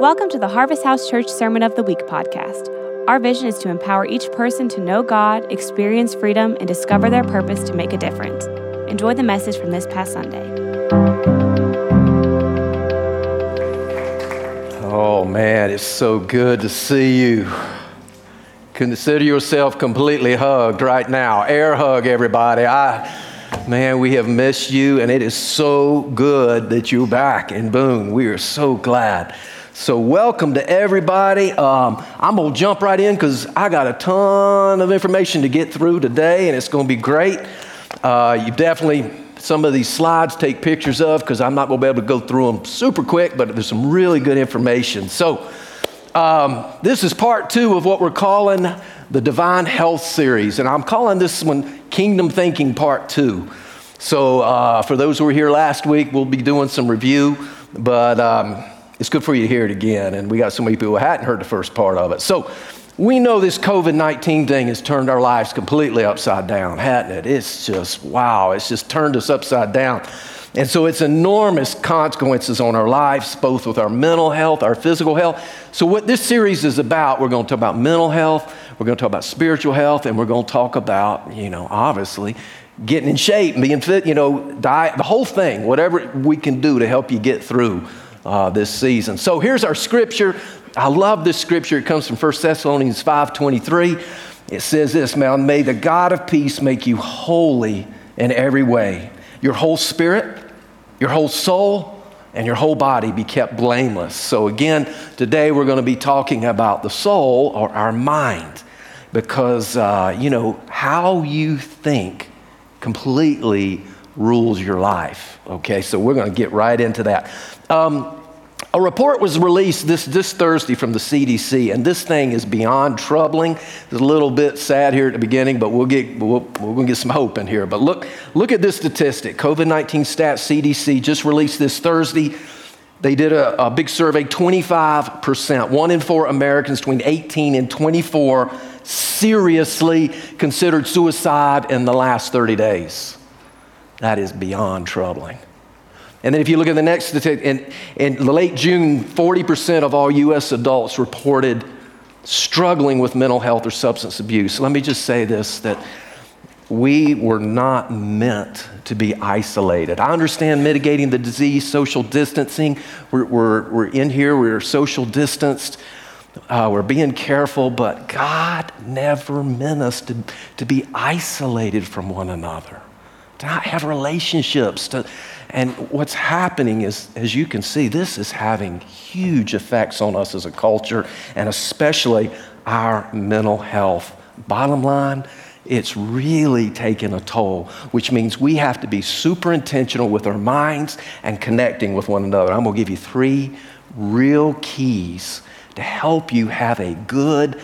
Welcome to the Harvest House Church Sermon of the Week podcast. Our vision is to empower each person to know God, experience freedom, and discover their purpose to make a difference. Enjoy the message from this past Sunday. Oh man, it's so good to see you. Consider yourself completely hugged right now. Air hug, everybody. I, man, we have missed you, and it is so good that you're back in Boone. We are so glad. So, welcome to everybody. Um, I'm going to jump right in because I got a ton of information to get through today, and it's going to be great. Uh, you definitely, some of these slides take pictures of because I'm not going to be able to go through them super quick, but there's some really good information. So, um, this is part two of what we're calling the Divine Health Series, and I'm calling this one Kingdom Thinking Part Two. So, uh, for those who were here last week, we'll be doing some review, but um, it's good for you to hear it again. And we got so many people who hadn't heard the first part of it. So we know this COVID 19 thing has turned our lives completely upside down, hasn't it? It's just, wow, it's just turned us upside down. And so it's enormous consequences on our lives, both with our mental health, our physical health. So, what this series is about, we're going to talk about mental health, we're going to talk about spiritual health, and we're going to talk about, you know, obviously, getting in shape, and being fit, you know, diet, the whole thing, whatever we can do to help you get through uh, this season. So here's our scripture. I love this scripture. It comes from 1 Thessalonians 5.23. It says this, may the God of peace make you holy in every way. Your whole spirit, your whole soul, and your whole body be kept blameless. So again, today we're going to be talking about the soul or our mind because, uh, you know, how you think completely rules your life. Okay, so we're going to get right into that. Um, a report was released this, this Thursday from the CDC, and this thing is beyond troubling. It's a little bit sad here at the beginning, but we'll get, we'll, we're going to get some hope in here. But look, look at this statistic. COVID 19 stats CDC just released this Thursday. They did a, a big survey 25%, one in four Americans between 18 and 24 seriously considered suicide in the last 30 days. That is beyond troubling. And then if you look at the next in, in late June, 40% of all U.S. adults reported struggling with mental health or substance abuse. Let me just say this that we were not meant to be isolated. I understand mitigating the disease, social distancing. We're, we're, we're in here, we're social distanced, uh, we're being careful, but God never meant us to, to be isolated from one another to not have relationships. To, and what's happening is, as you can see, this is having huge effects on us as a culture and especially our mental health. Bottom line, it's really taking a toll, which means we have to be super intentional with our minds and connecting with one another. I'm going to give you three real keys to help you have a good,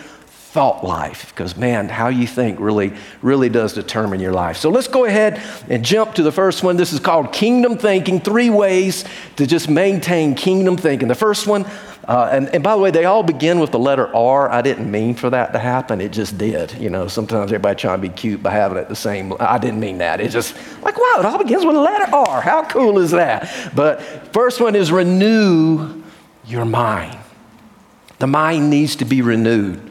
thought life because man how you think really really does determine your life. So let's go ahead and jump to the first one. This is called kingdom thinking three ways to just maintain kingdom thinking. The first one uh, and, and by the way they all begin with the letter r. I didn't mean for that to happen. It just did you know. Sometimes everybody trying to be cute by having it the same i didn't mean that. It just like wow it all begins with the letter r. How cool is that? But first one is renew your mind. The mind needs to be renewed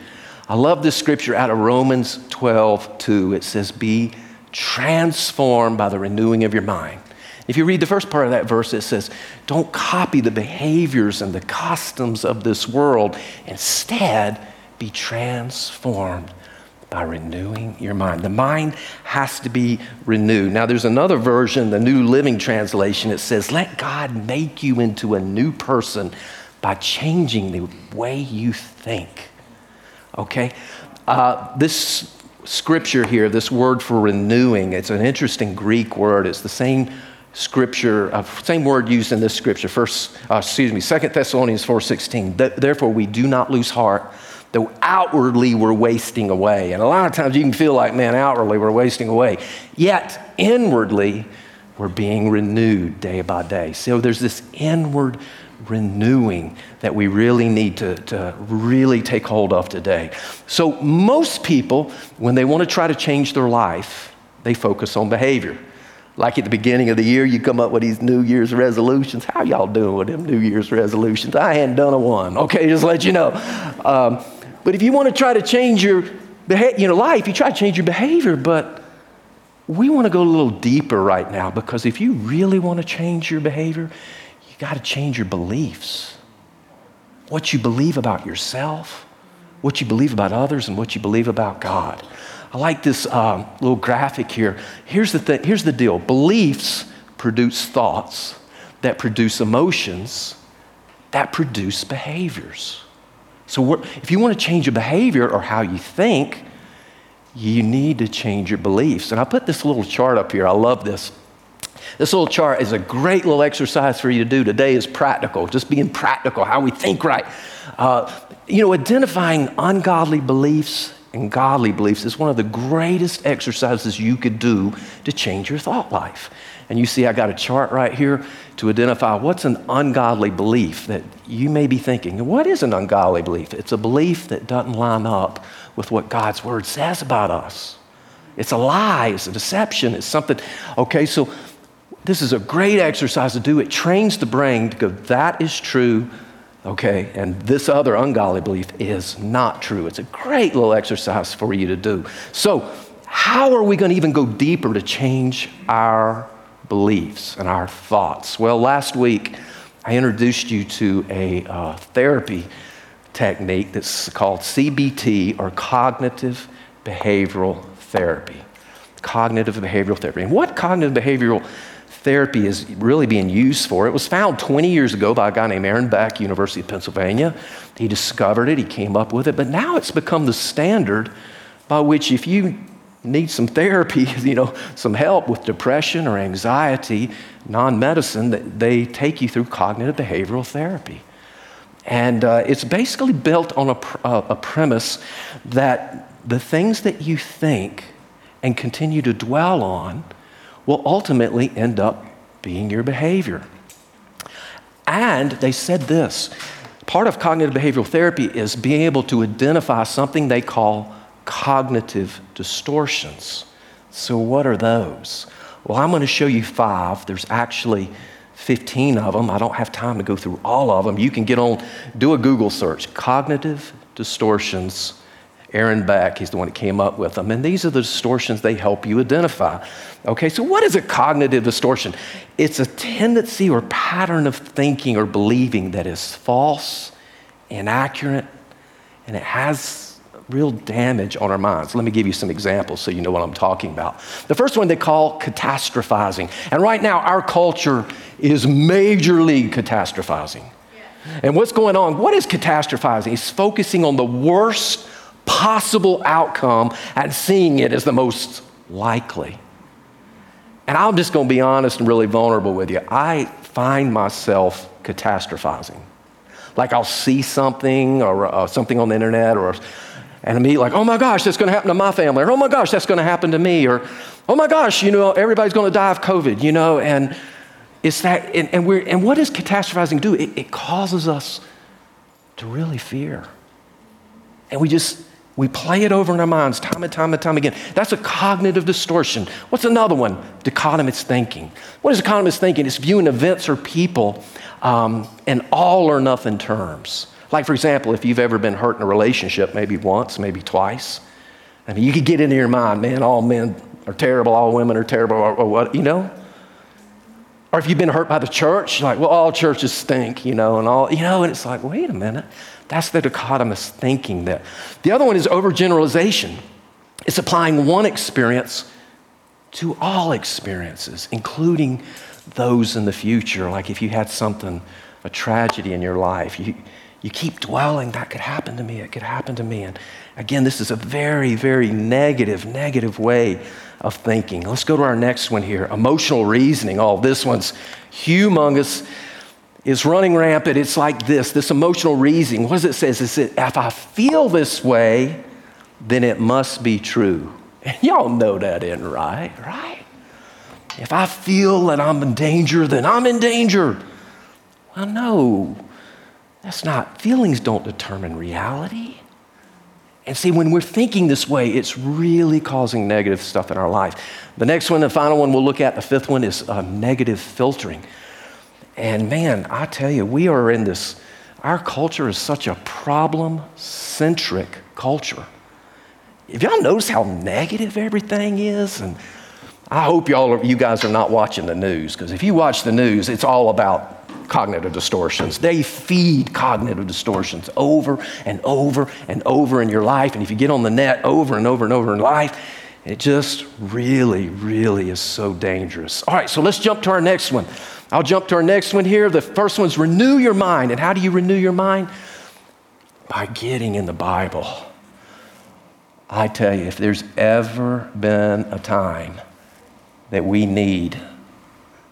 I love this scripture out of Romans 12, 2. It says, Be transformed by the renewing of your mind. If you read the first part of that verse, it says, Don't copy the behaviors and the customs of this world. Instead, be transformed by renewing your mind. The mind has to be renewed. Now, there's another version, the New Living Translation, it says, Let God make you into a new person by changing the way you think. Okay? Uh, this scripture here, this word for renewing, it's an interesting Greek word. It's the same scripture, uh, same word used in this scripture. First, uh, excuse me, Second Thessalonians 4.16. Therefore, we do not lose heart, though outwardly we're wasting away. And a lot of times you can feel like, man, outwardly we're wasting away. Yet, inwardly, we're being renewed day by day. So there's this inward renewing that we really need to, to really take hold of today. So, most people, when they want to try to change their life, they focus on behavior. Like at the beginning of the year, you come up with these New Year's resolutions. How y'all doing with them New Year's resolutions? I hadn't done a one. Okay, just let you know. Um, but if you want to try to change your you know, life, you try to change your behavior, but we want to go a little deeper right now because if you really want to change your behavior, got to change your beliefs. What you believe about yourself, what you believe about others, and what you believe about God. I like this um, little graphic here. Here's the, thing, here's the deal beliefs produce thoughts that produce emotions that produce behaviors. So, if you want to change your behavior or how you think, you need to change your beliefs. And I put this little chart up here. I love this. This little chart is a great little exercise for you to do. Today is practical, just being practical, how we think right. Uh, you know, identifying ungodly beliefs and godly beliefs is one of the greatest exercises you could do to change your thought life. And you see, I got a chart right here to identify what's an ungodly belief that you may be thinking. What is an ungodly belief? It's a belief that doesn't line up with what God's word says about us. It's a lie, it's a deception, it's something. Okay, so this is a great exercise to do. It trains the brain to go, that is true, okay, and this other ungodly belief is not true. It's a great little exercise for you to do. So, how are we going to even go deeper to change our beliefs and our thoughts? Well, last week I introduced you to a uh, therapy technique that's called CBT or cognitive behavioral therapy. Cognitive behavioral therapy. And what cognitive behavioral therapy is really being used for. It was found 20 years ago by a guy named Aaron Beck, University of Pennsylvania. He discovered it, he came up with it, but now it's become the standard by which if you need some therapy, you know, some help with depression or anxiety, non-medicine, they take you through cognitive behavioral therapy. And uh, it's basically built on a, uh, a premise that the things that you think and continue to dwell on will ultimately end up being your behavior. And they said this part of cognitive behavioral therapy is being able to identify something they call cognitive distortions. So, what are those? Well, I'm going to show you five. There's actually 15 of them. I don't have time to go through all of them. You can get on, do a Google search cognitive distortions. Aaron Beck, he's the one that came up with them. And these are the distortions they help you identify. Okay, so what is a cognitive distortion? It's a tendency or pattern of thinking or believing that is false, inaccurate, and it has real damage on our minds. Let me give you some examples so you know what I'm talking about. The first one they call catastrophizing. And right now, our culture is majorly catastrophizing. And what's going on? What is catastrophizing? It's focusing on the worst possible outcome and seeing it as the most likely. And I'm just going to be honest and really vulnerable with you. I find myself catastrophizing. Like I'll see something or uh, something on the internet or and I'm like, oh my gosh, that's going to happen to my family, or oh my gosh, that's going to happen to me, or oh my gosh, you know, everybody's going to die of COVID, you know, and it's that, and, and we're, and what does catastrophizing do? It, it causes us to really fear. And we just, we play it over in our minds time and time and time again. That's a cognitive distortion. What's another one? Dichotomous thinking. What is dichotomous thinking? It's viewing events or people um, in all or nothing terms. Like, for example, if you've ever been hurt in a relationship, maybe once, maybe twice, I mean, you could get into your mind, man, all men are terrible, all women are terrible, or, or what, you know? Or if you've been hurt by the church, like, well, all churches stink, you know, and all, you know, and it's like, wait a minute. That's the dichotomous thinking there. The other one is overgeneralization. It's applying one experience to all experiences, including those in the future. Like if you had something, a tragedy in your life, you, you keep dwelling, that could happen to me, it could happen to me. And again, this is a very, very negative, negative way of thinking. Let's go to our next one here emotional reasoning. Oh, this one's humongous. It's running rampant. It's like this this emotional reasoning. What does it say? It says, if I feel this way, then it must be true. And y'all know that isn't right, right? If I feel that I'm in danger, then I'm in danger. Well, no. That's not, feelings don't determine reality. And see, when we're thinking this way, it's really causing negative stuff in our life. The next one, the final one we'll look at, the fifth one, is uh, negative filtering. And man, I tell you, we are in this, our culture is such a problem centric culture. Have y'all noticed how negative everything is? And I hope y'all are, you guys are not watching the news, because if you watch the news, it's all about cognitive distortions. They feed cognitive distortions over and over and over in your life. And if you get on the net over and over and over in life, it just really, really is so dangerous. All right, so let's jump to our next one. I'll jump to our next one here. The first one's renew your mind. And how do you renew your mind? By getting in the Bible. I tell you, if there's ever been a time that we need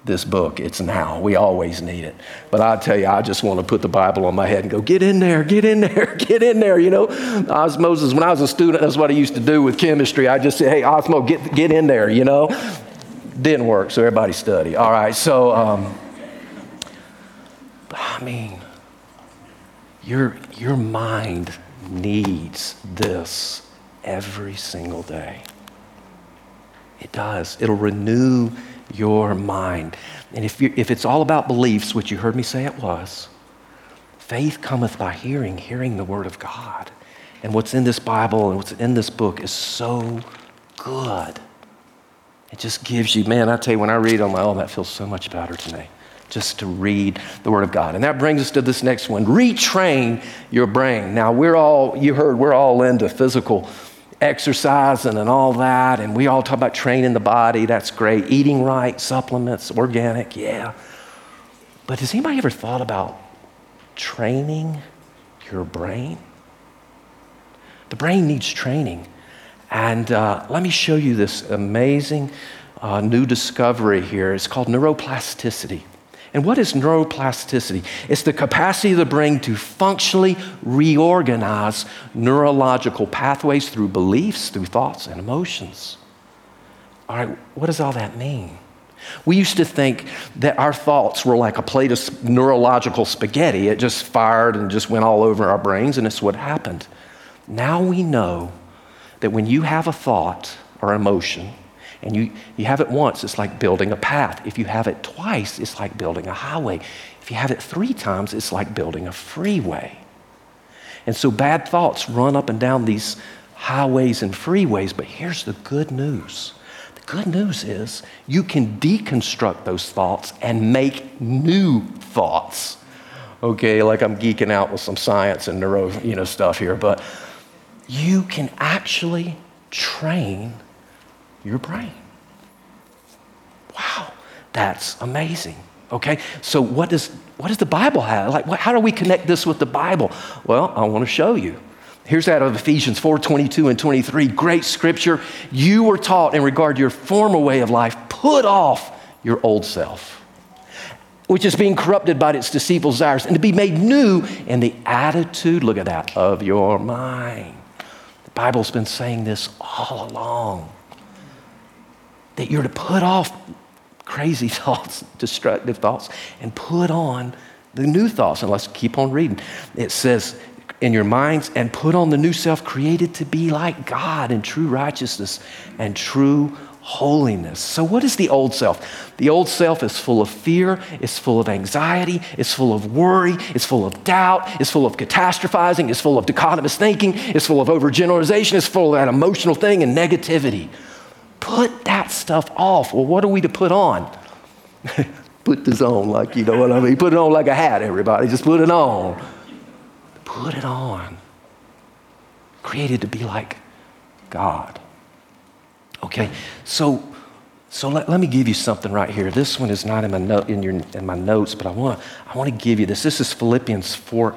this book, it's now. We always need it. But I tell you, I just want to put the Bible on my head and go, get in there, get in there, get in there. You know, osmosis, when I was a student, that's what I used to do with chemistry. I just say, hey, Osmo, get, get in there, you know. Didn't work, so everybody study. All right, so, um, I mean, your, your mind needs this every single day. It does. It'll renew your mind. And if, if it's all about beliefs, which you heard me say it was, faith cometh by hearing, hearing the word of God. And what's in this Bible and what's in this book is so good. It just gives you, man, I tell you, when I read, I'm like, oh, that feels so much better today. Just to read the Word of God. And that brings us to this next one retrain your brain. Now, we're all, you heard, we're all into physical exercising and all that, and we all talk about training the body. That's great. Eating right, supplements, organic, yeah. But has anybody ever thought about training your brain? The brain needs training. And uh, let me show you this amazing uh, new discovery here. It's called neuroplasticity. And what is neuroplasticity? It's the capacity of the brain to functionally reorganize neurological pathways through beliefs, through thoughts, and emotions. All right, what does all that mean? We used to think that our thoughts were like a plate of neurological spaghetti. It just fired and just went all over our brains, and it's what happened. Now we know that when you have a thought or emotion, and you, you have it once, it's like building a path. If you have it twice, it's like building a highway. If you have it three times, it's like building a freeway. And so bad thoughts run up and down these highways and freeways. But here's the good news the good news is you can deconstruct those thoughts and make new thoughts. Okay, like I'm geeking out with some science and neuro you know, stuff here, but you can actually train your brain. Wow, that's amazing. Okay, so what does, what does the Bible have? Like, what, how do we connect this with the Bible? Well, I want to show you. Here's out of Ephesians 4 22 and 23. Great scripture. You were taught in regard to your former way of life, put off your old self, which is being corrupted by its deceitful desires, and to be made new in the attitude, look at that, of your mind. Bible's been saying this all along that you're to put off crazy thoughts, destructive thoughts, and put on the new thoughts. And let's keep on reading. It says, in your minds, and put on the new self created to be like God in true righteousness and true holiness. So, what is the old self? The old self is full of fear, it's full of anxiety, it's full of worry, it's full of doubt, it's full of catastrophizing, it's full of dichotomous thinking, it's full of overgeneralization, it's full of that emotional thing and negativity. Put that stuff off. Well, what are we to put on? put this on like, you know what I mean? Put it on like a hat, everybody. Just put it on. Put it on. Created to be like God. Okay, so so let, let me give you something right here. This one is not in my, note, in, your, in my notes, but I want I want to give you this. This is Philippians 4,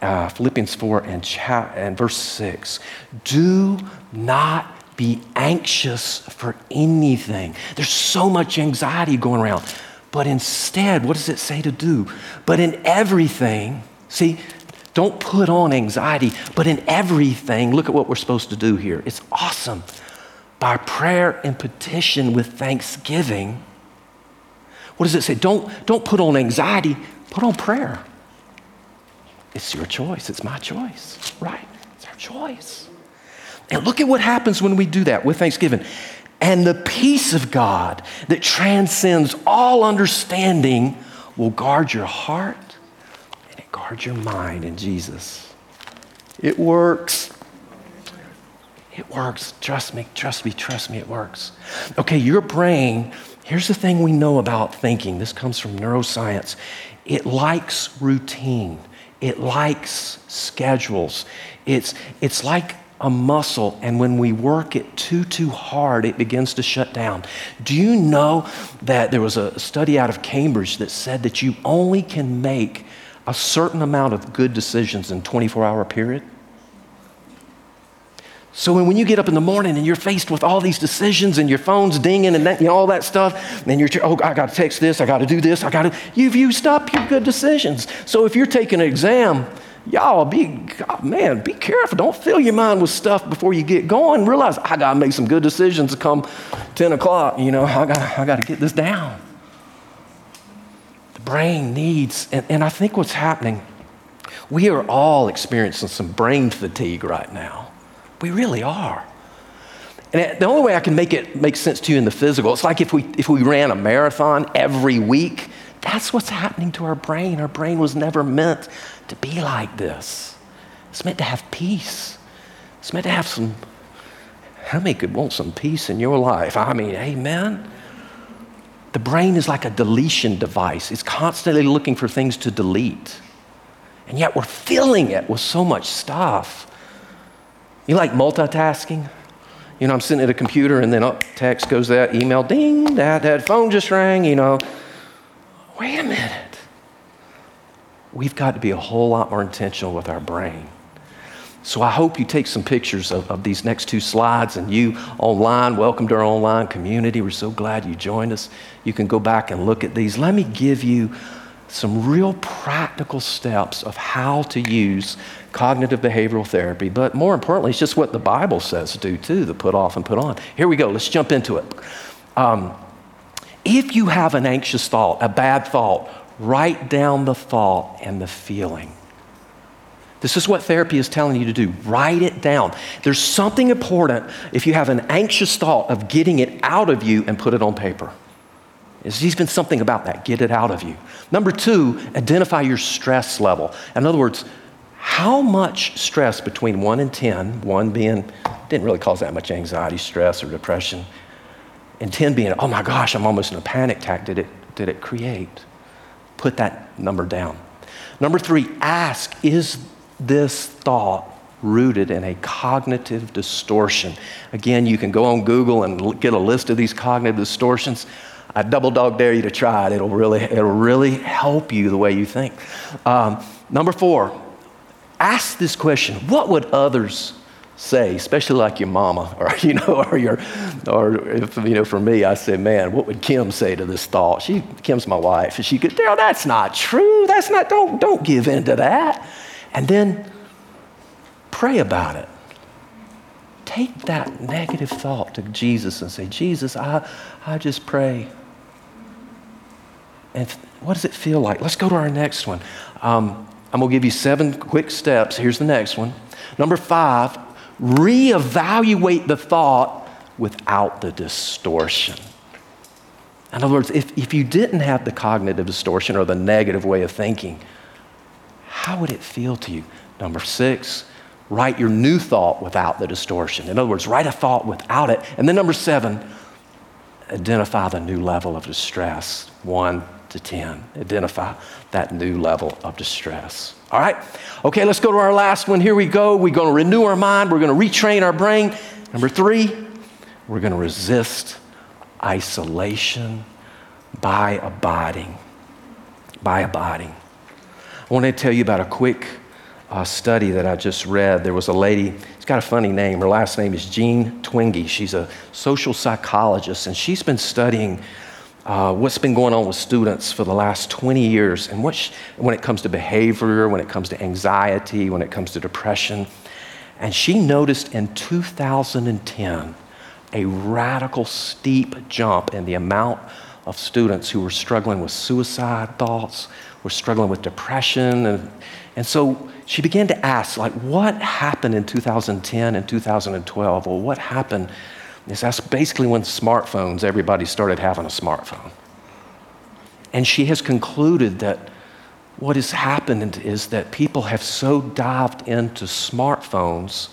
uh, Philippians 4 and, cha- and verse 6. Do not be anxious for anything. There's so much anxiety going around. But instead, what does it say to do? But in everything, see, don't put on anxiety, but in everything, look at what we're supposed to do here. It's awesome. By prayer and petition with thanksgiving. What does it say? Don't, don't put on anxiety, put on prayer. It's your choice. It's my choice, right? It's our choice. And look at what happens when we do that with Thanksgiving. And the peace of God that transcends all understanding will guard your heart and it guards your mind in Jesus. It works. It works. Trust me, trust me, trust me, it works. Okay, your brain, here's the thing we know about thinking. This comes from neuroscience. It likes routine, it likes schedules. It's, it's like a muscle, and when we work it too, too hard, it begins to shut down. Do you know that there was a study out of Cambridge that said that you only can make a certain amount of good decisions in 24 hour period? So when you get up in the morning and you're faced with all these decisions and your phone's dinging and that, all that stuff, and you're, oh, I got to text this, I got to do this, I got to, you've used up your good decisions. So if you're taking an exam, y'all be, oh, man, be careful. Don't fill your mind with stuff before you get going. Realize I got to make some good decisions to come 10 o'clock. You know, I got, I got to get this down. The brain needs, and, and I think what's happening, we are all experiencing some brain fatigue right now. We really are. And the only way I can make it make sense to you in the physical, it's like if we, if we ran a marathon every week, that's what's happening to our brain. Our brain was never meant to be like this. It's meant to have peace. It's meant to have some, how many could want some peace in your life? I mean, amen. The brain is like a deletion device, it's constantly looking for things to delete. And yet we're filling it with so much stuff. You like multitasking? You know, I'm sitting at a computer and then oh, text goes that, email, ding, that, that phone just rang, you know. Wait a minute. We've got to be a whole lot more intentional with our brain. So I hope you take some pictures of, of these next two slides and you online, welcome to our online community. We're so glad you joined us. You can go back and look at these. Let me give you some real practical steps of how to use cognitive behavioral therapy, but more importantly, it's just what the Bible says to do too, to put off and put on. Here we go, let's jump into it. Um, if you have an anxious thought, a bad thought, write down the thought and the feeling. This is what therapy is telling you to do. Write it down. There's something important if you have an anxious thought of getting it out of you and put it on paper. There's even something about that. Get it out of you. Number two, identify your stress level. In other words, how much stress between one and 10, one being didn't really cause that much anxiety, stress, or depression, and 10 being, oh my gosh, I'm almost in a panic attack, did it, did it create? Put that number down. Number three, ask, is this thought rooted in a cognitive distortion? Again, you can go on Google and get a list of these cognitive distortions. I double dog dare you to try it. It'll really, it'll really help you the way you think. Um, number four, ask this question What would others say, especially like your mama, or you know, or your, or if you know, for me, I say, man, what would Kim say to this thought? She, Kim's my wife, and she could, no, that's not true. That's not. Don't don't give in to that. And then pray about it. Take that negative thought to Jesus and say, Jesus, I, I just pray. And what does it feel like? Let's go to our next one. Um, I'm going to give you seven quick steps. Here's the next one. Number five, reevaluate the thought without the distortion. In other words, if, if you didn't have the cognitive distortion or the negative way of thinking, how would it feel to you? Number six, write your new thought without the distortion. In other words, write a thought without it. And then number seven, identify the new level of distress. One, to 10. Identify that new level of distress. All right? Okay, let's go to our last one. Here we go. We're going to renew our mind, we're going to retrain our brain. Number three, we're going to resist isolation by abiding. By abiding. I want to tell you about a quick uh, study that I just read. There was a lady, she's got a funny name. Her last name is Jean Twenge. She's a social psychologist, and she's been studying uh, what's been going on with students for the last 20 years and what sh- when it comes to behavior, when it comes to anxiety, when it comes to depression. And she noticed in 2010 a radical steep jump in the amount of students who were struggling with suicide thoughts, were struggling with depression. And, and so she began to ask, like, what happened in 2010 and 2012? Well, what happened that's basically when smartphones, everybody started having a smartphone. And she has concluded that what has happened is that people have so dived into smartphones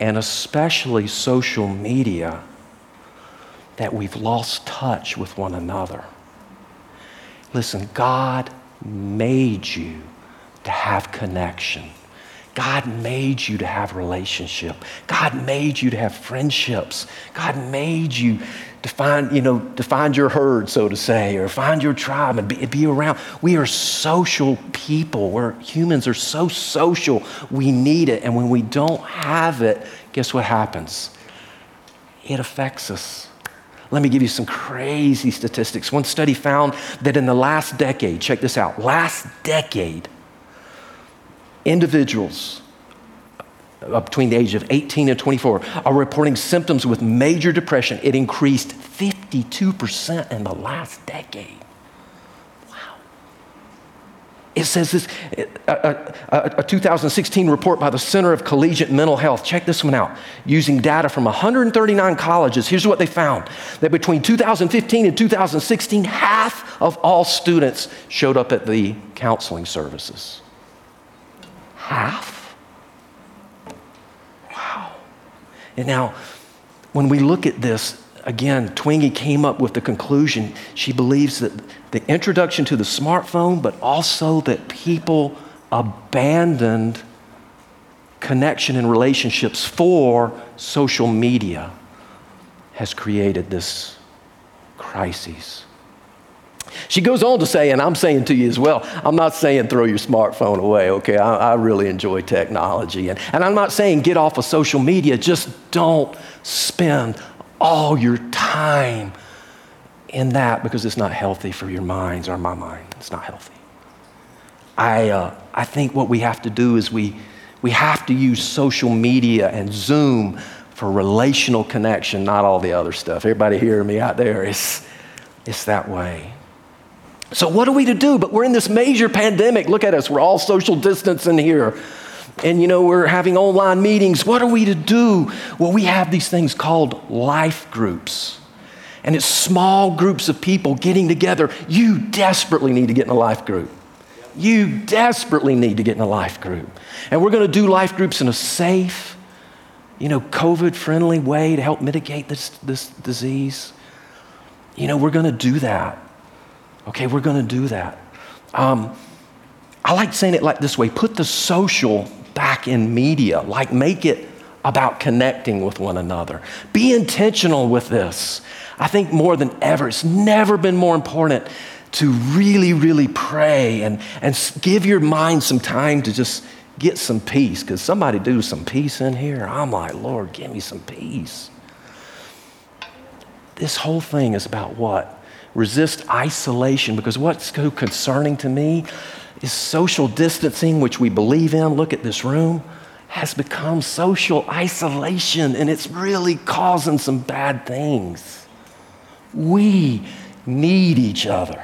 and especially social media that we've lost touch with one another. Listen, God made you to have connection. God made you to have relationship. God made you to have friendships. God made you to find, you know, to find your herd, so to say, or find your tribe and be, be around. We are social people. We're humans are so social. We need it. And when we don't have it, guess what happens? It affects us. Let me give you some crazy statistics. One study found that in the last decade, check this out, last decade, individuals between the age of 18 and 24 are reporting symptoms with major depression. It increased 52% in the last decade. Wow. It says this a, a, a, 2016 report by the Center of Collegiate Mental Health. Check this one out. Using data from 139 colleges, here's what they found that between 2015 and 2016, half of all students showed up at the counseling services. Half? Wow. And now, when we look at this, again, Twenge came up with the conclusion she believes that the introduction to the smartphone, but also that people abandoned connection and relationships for social media has created this crisis. She goes on to say, and I'm saying to you as well, I'm not saying throw your smartphone away, okay? I, I, really enjoy technology. And, and I'm not saying get off of social media, just don't spend all your time in that because it's not healthy for your minds or my mind. It's not healthy. I, uh, I think what we have to do is we, we have to use social media and Zoom for relational connection, not all the other stuff. Everybody hearing me out there? It's, it's that way. So, what are we to do? But we're in this major pandemic. Look at us. We're all social distancing here. And you know we're having online meetings. What are we to do? Well we have these things called life groups. And it's small groups of people getting together. You desperately need to get in a life group. You desperately need to get in a life group. And we're going to do life groups in a safe you know covid friendly way to help mitigate this, this disease. You know we're going to do that okay we're going to do that um, I like saying it like this way put the social back in media. Like, make it about connecting with one another. Be intentional with this. I think more than ever, it's never been more important to really, really pray and, and give your mind some time to just get some peace. Because somebody do some peace in here. I'm like, Lord, give me some peace. This whole thing is about what? Resist isolation. Because what's so concerning to me is social distancing, which we believe in, look at this room, has become social isolation and it's really causing some bad things. We need each other.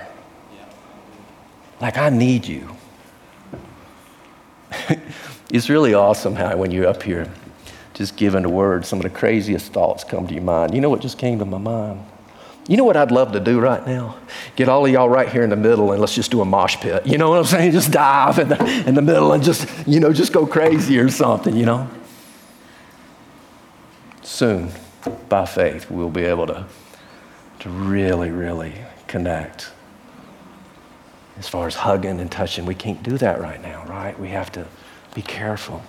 Like, I need you. it's really awesome how, when you're up here, just giving the word, some of the craziest thoughts come to your mind. You know what just came to my mind? You know what I'd love to do right now? Get all of y'all right here in the middle and let's just do a mosh pit. You know what I'm saying? Just dive in the, in the middle and just, you know, just go crazy or something, you know? Soon, by faith, we'll be able to, to really, really connect. As far as hugging and touching, we can't do that right now, right? We have to be careful.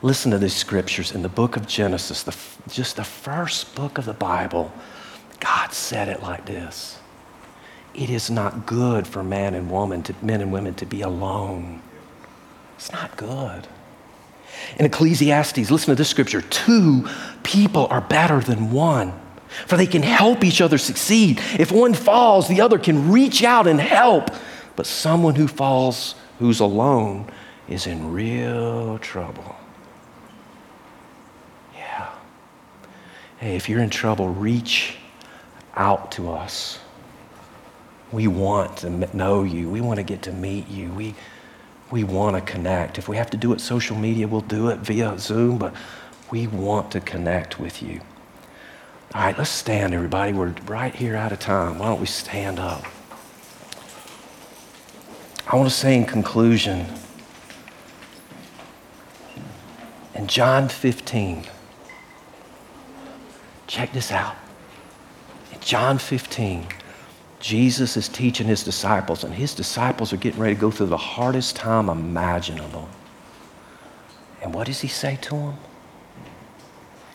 Listen to these scriptures in the book of Genesis, the, just the first book of the Bible God said it like this It is not good for man and woman, to, men and women to be alone. It's not good. In Ecclesiastes, listen to this scripture two people are better than one, for they can help each other succeed. If one falls, the other can reach out and help. But someone who falls, who's alone, is in real trouble. Yeah. Hey, if you're in trouble, reach out to us. We want to know you. We want to get to meet you. We, we want to connect. If we have to do it social media, we'll do it via Zoom, but we want to connect with you. All right, let's stand, everybody. We're right here out of time. Why don't we stand up? I want to say in conclusion, in John 15, check this out. John 15, Jesus is teaching his disciples, and his disciples are getting ready to go through the hardest time imaginable. And what does he say to them?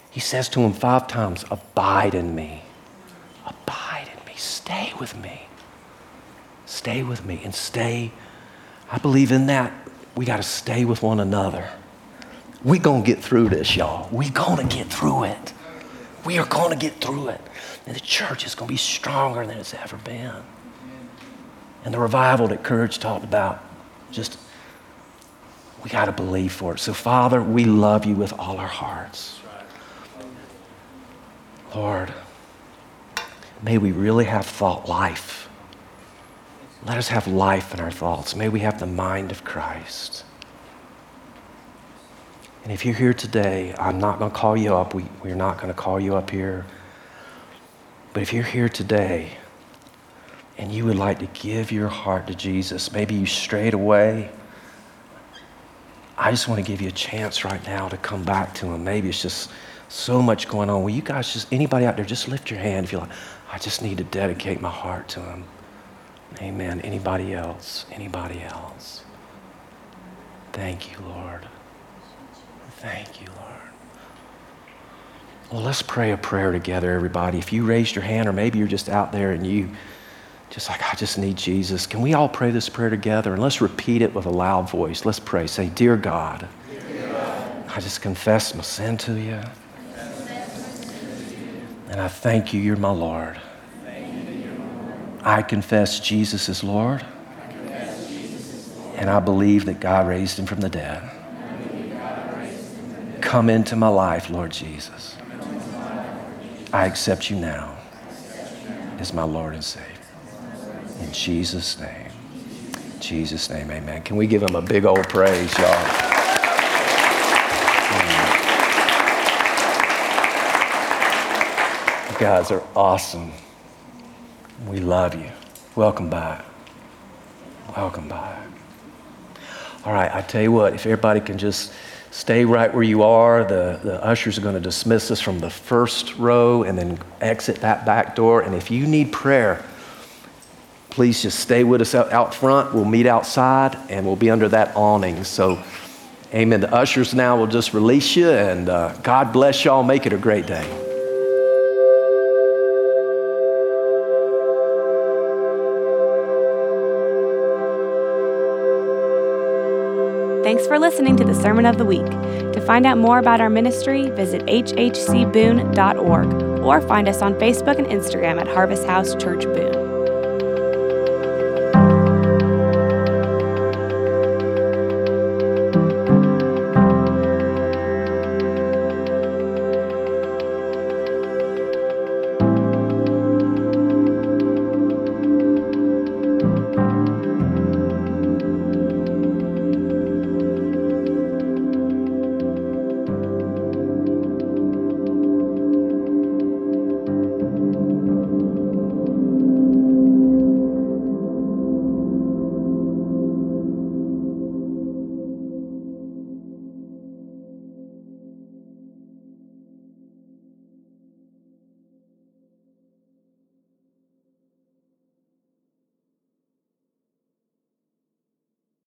He says to them five times, Abide in me. Abide in me. Stay with me. Stay with me and stay. I believe in that. We got to stay with one another. We're going to get through this, y'all. We're going to get through it. We are going to get through it. And the church is going to be stronger than it's ever been. And the revival that Courage talked about, just, we got to believe for it. So, Father, we love you with all our hearts. Lord, may we really have thought life. Let us have life in our thoughts. May we have the mind of Christ. And if you're here today, I'm not going to call you up. We, we're not going to call you up here. But if you're here today and you would like to give your heart to Jesus, maybe you strayed away. I just want to give you a chance right now to come back to Him. Maybe it's just so much going on. Will you guys just, anybody out there, just lift your hand if you're like, I just need to dedicate my heart to Him. Amen. Anybody else? Anybody else? Thank you, Lord. Thank you, Lord. Well, let's pray a prayer together, everybody. If you raised your hand, or maybe you're just out there and you just like, I just need Jesus. Can we all pray this prayer together? And let's repeat it with a loud voice. Let's pray. Say, Dear God, Dear God I just confess my sin to you. And I thank you, you're my Lord. I confess Jesus is Lord. And I believe that God raised him from the dead. Come into my life, Lord Jesus. I accept you now as my Lord and Savior. In Jesus' name. Jesus' name, amen. Can we give him a big old praise, y'all? Guys are awesome. We love you. Welcome back. Welcome back. All right, I tell you what, if everybody can just stay right where you are, the, the ushers are going to dismiss us from the first row and then exit that back door. And if you need prayer, please just stay with us out, out front. We'll meet outside and we'll be under that awning. So, amen. The ushers now will just release you, and uh, God bless y'all. Make it a great day. Thanks for listening to the Sermon of the Week. To find out more about our ministry, visit hhcboone.org or find us on Facebook and Instagram at Harvest House Church Boone.